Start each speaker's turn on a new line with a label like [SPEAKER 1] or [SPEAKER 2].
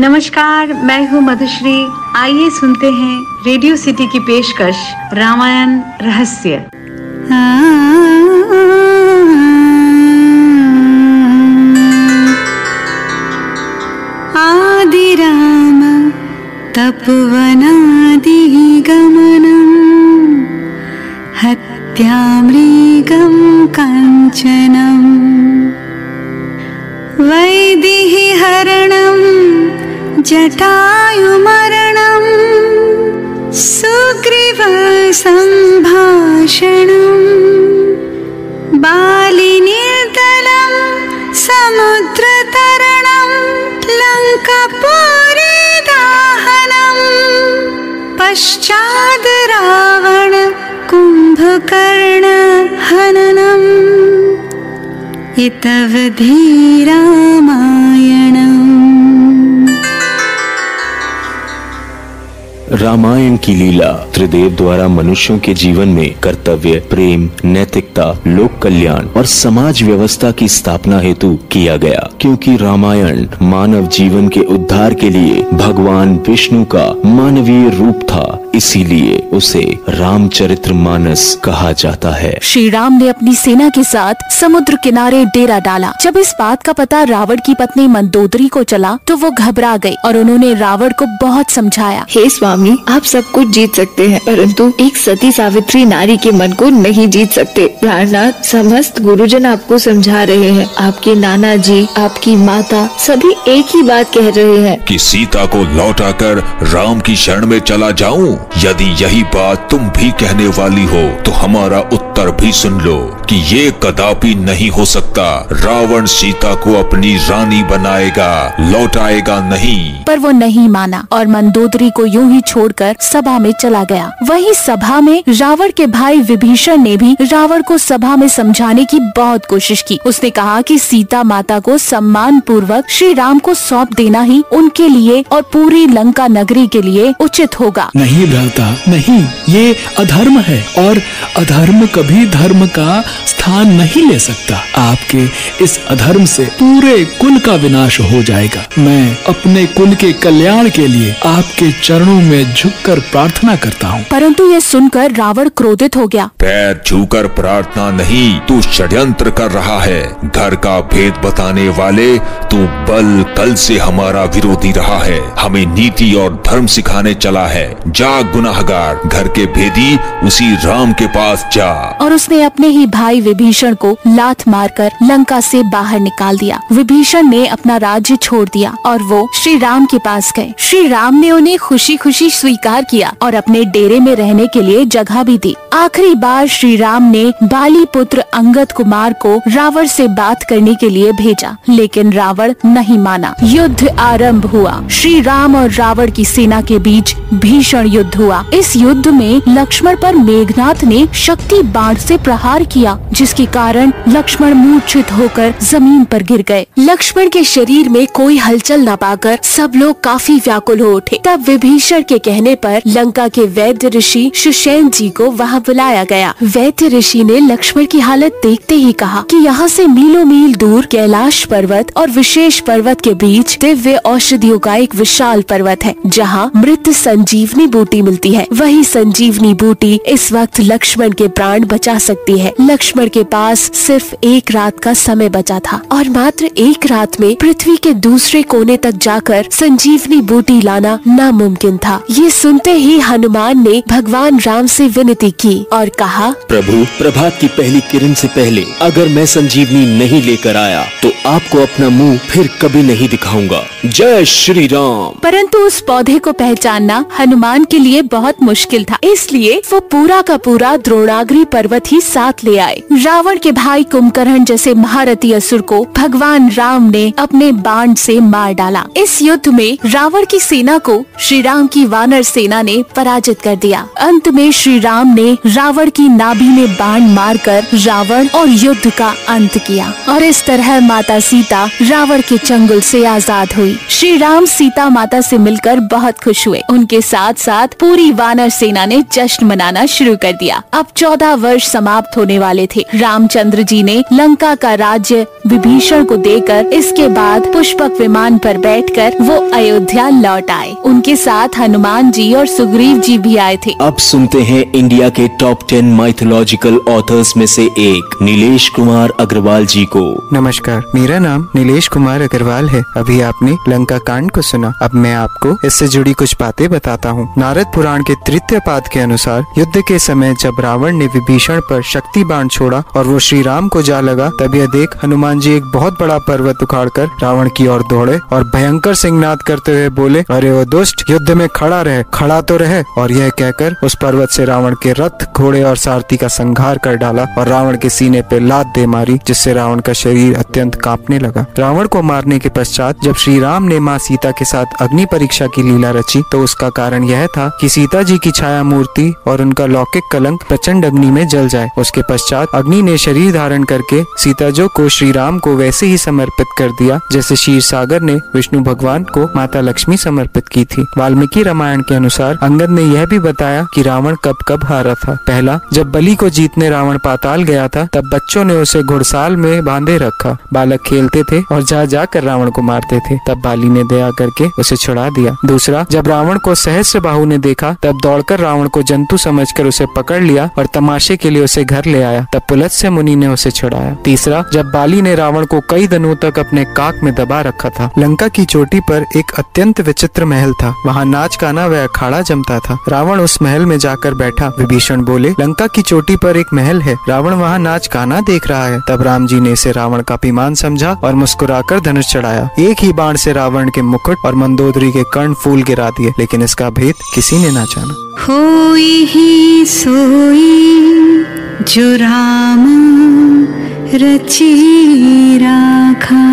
[SPEAKER 1] नमस्कार, मैं हूँ मधुश्री। आइए सुनते हैं रेडियो सिटी की पेशकश, रामायण रहस्य।
[SPEAKER 2] आदिराम तपोवनादिः गमनम् हत्यामृगं काञ्चनम् वैदिः हरणं जटायुमरणं सुग्रीवसम्भाषणम् बालिनिर्दलं समुद्रतरणं लङ्कपूरिदाहनं दाहनम् पश्चाद् रावणकुम्भकर्णहनम् इतव धीराम
[SPEAKER 3] रामायण की लीला त्रिदेव द्वारा मनुष्यों के जीवन में कर्तव्य प्रेम नैतिकता लोक कल्याण और समाज व्यवस्था की स्थापना हेतु किया गया। क्योंकि रामायण मानव जीवन के उद्धार के लिए भगवान विष्णु का मानवीय रूप था इसीलिए उसे रामचरित्र मानस कहा जाता है।
[SPEAKER 4] श्री राम ने अपनी सेना के साथ समुद्र किनारे डेरा डाला। जब इस बात का पता रावण की पत्नी मंदोदरी को चला तो वो घबरा गई और उन्होंने रावण को बहुत समझाया।
[SPEAKER 5] हे स्वामी आप सब कुछ जीत सकते हैं परंतु एक सती सावित्री नारी के मन को नहीं जीत सकते। प्राणनाथ समस्त गुरुजन आपको समझा रहे हैं। आपके नाना जी आपकी माता सभी एक ही बात कह रहे हैं।
[SPEAKER 6] कि सीता को लौटाकर राम की शरण में चला जाऊँ? यदि यही बात तुम भी कहने वाली हो तो हमारा उत्तर भी सुन लो कि ये कदापि नहीं हो सकता। रावण सीता को अपनी रानी बनाएगा लौटाएगा नहीं।
[SPEAKER 4] पर वो नहीं माना और मंदोदरी को यूँ ही छोड़कर सभा में चला गया। वही सभा में रावण के भाई विभीषण ने भी रावण को सभा में समझाने की बहुत कोशिश की। उसने कहा कि सीता माता को सम्मान पूर्वक श्री राम को सौंप देना ही उनके लिए और पूरी लंका नगरी के लिए उचित होगा।
[SPEAKER 7] नहीं भ्राता, नहीं। ये अधर्म है और अधर्म कभी धर्म का स्थान नहीं ले सकता। आपके इस अधर्म से पूरे कुल का विनाश हो जाएगा। मैं अपने कुल के कल्याण के लिए आपके चरणों में झुककर प्रार्थना करता हूँ।
[SPEAKER 4] परंतु ये सुनकर रावण क्रोधित हो गया।
[SPEAKER 6] पैर छूकर प्रार्थना नहीं तू षड्यंत्र कर रहा है। घर का भेद बताने वाले तू बल कल से हमारा विरोधी रहा है। हमें नीति और धर्म सिखाने चला है। जा गुनाहगार, घर के भेदी, उसी राम के पास जा।
[SPEAKER 4] और उसने अपने ही भाई विभीषण को लात मारकर लंका से बाहर निकाल दिया। विभीषण ने अपना राज्य छोड़ दिया और वो श्री राम के पास गए। श्री राम ने उन्हें खुशी खुशी स्वीकार किया और अपने डेरे में रहने के लिए जगह भी दी। आखिरी बार श्री राम ने बाली पुत्र अंगद कुमार को रावण से बात करने के लिए भेजा, लेकिन रावण नहीं माना। युद्ध आरंभ हुआ। श्री राम और रावण की सेना के बीच भीषण युद्ध हुआ। इस युद्ध में लक्ष्मण पर मेघनाथ ने शक्ति बाण से प्रहार किया, जिसके कारण लक्ष्मण मूर्छित होकर ज़मीन पर गिर गए। लक्ष्मण के शरीर में कोई हलचल न पाकर सब लोग काफ़ी व्याकुल हो उठे। तब विभीषण के कहने पर लंका के वैद्य ऋषि सुशैन जी को वहाँ बुलाया गया। वैद्य ऋषि ने लक्ष्मण की हालत देखते ही कहा कि यहाँ से मीलों मील दूर कैलाश पर्वत और विशेष पर्वत के बीच दिव्य औषधियों का एक विशाल पर्वत है, जहाँ मृत संजीवनी बूटी मिलती है। वही संजीवनी बूटी इस वक्त लक्ष्मण के प्राण बचा सकती है। लक्ष्मण के पास सिर्फ़ एक रात का समय बचा था और मात्र एक रात में पृथ्वी के दूसरे कोने तक जाकर संजीवनी बूटी लाना नामुमकिन था। ये सुनते ही हनुमान ने भगवान राम से विनती की और कहा
[SPEAKER 3] प्रभु प्रभात की पहली किरण से पहले अगर मैं संजीवनी नहीं लेकर आया तो आपको अपना मुँह फिर कभी नहीं दिखाऊँगा। जय श्री राम।
[SPEAKER 4] परंतु उस पौधे को पहचानना हनुमान के लिए बहुत मुश्किल था। इसलिए वो पूरा का पूरा द्रोणाग्री पर्वत ही साथ ले आए। रावण के भाई कुंभकर्ण जैसे महारथी असुर को भगवान राम ने अपने बाण से मार डाला। इस युद्ध में रावण की सेना को श्री राम की वानर सेना ने पराजित कर दिया। अंत में श्री राम ने रावण की नाभि में बाण मारकर रावण और युद्ध का अंत किया। और इस तरह माता सीता रावण के चंगुल से आज़ाद हुई। श्री राम सीता माता से मिलकर बहुत खुश हुए। उनके साथ साथ पूरी वानर सेना ने जश्न मनाना शुरू कर दिया। अब चौदह वर्ष समाप्त होने वाले थे। रामचंद्र जी ने लंका का राज्य विभीषण को देकर इसके बाद पुष्पक विमान पर बैठकर वो अयोध्या लौट आए। उनके साथ हनुमान जी और सुग्रीव जी भी आए थे।
[SPEAKER 3] अब सुनते हैं इंडिया के टॉप टेन माइथोलॉजिकल ऑथर्स में से एक नीलेश कुमार अग्रवाल जी को।
[SPEAKER 8] नमस्कार मेरा नाम नीलेश कुमार अग्रवाल है। अभी आपने लंका कांड को सुना। अब मैं आपको इससे जुड़ी कुछ बातें बताता हूँ। नारद पुराण के तृतीय पाद के अनुसार, युद्ध के समय जब रावण ने विभीषण पर शक्ति बाण छोड़ा और वो श्री राम को जा लगा, तब यह देख हनुमान जी एक बहुत बड़ा पर्वत उखाड़ कर रावण की ओर दौड़े और भयंकर सिंहनाद करते हुए बोले, अरे वो दुष्ट, युद्ध में खड़ा रहे, खड़ा तो रहे। और यह कहकर उस पर्वत से रावण के रथ, घोड़े और सारथी का संघार कर डाला और रावण के सीने पे लात दे मारी, जिससे रावण का शरीर अत्यंत कांपने लगा। रावण को मारने के पश्चात जब श्री राम ने माँ सीता के साथ अग्नि परीक्षा की लीला रची तो उसका कारण यह था कि सीता जी की छाया मूर्ति और उनका लौकिक कलंक प्रचंड अग्नि में जल जाए। उसके पश्चात अग्नि ने शरीर धारण करके सीता जो को श्री राम को वैसे ही समर्पित कर दिया, जैसे शीर सागर ने विष्णु भगवान को माता लक्ष्मी समर्पित की थी। वाल्मीकि रामायण के अनुसार अंगद ने यह भी बताया कि रावण कब कब हारा था। पहला, जब बलि को जीतने रावण पाताल गया था, तब बच्चों ने उसे घुड़साल में बांधे रखा। बालक खेलते थे और जा जाकर रावण को मारते थे। तब बाली ने दया करके उसे छुड़ा दिया। दूसरा जब रावण को सहस्र बाहु ने देखा, तब दौड़कर रावण को जंतु समझकर उसे पकड़ लिया और तमाशे के लिए उसे घर ले आया, तब पुलत्स्य मुनि ने उसे छुड़ाया। तीसरा, जब बाली ने रावण को कई दिनों तक अपने काक में दबा रखा था, लंका की चोटी पर एक अत्यंत विचित्र महल था, वहाँ नाच गाना व अखाड़ा जमता था। रावण उस महल में जाकर बैठा, विभीषण बोले, लंका की चोटी पर एक महल है, रावण वहाँ नाच गाना देख रहा है। तब राम जी ने इसे रावण का अभिमान समझा और मुस्कुराकर धनुष चढ़ाया। एक ही बाण से रावण के मुकुट और मंदोदरी के कर्ण फूल गिरा दिए, लेकिन इसका भेद किसी ने ना जाना।
[SPEAKER 2] हुई ही सोई जो राम रची राखा।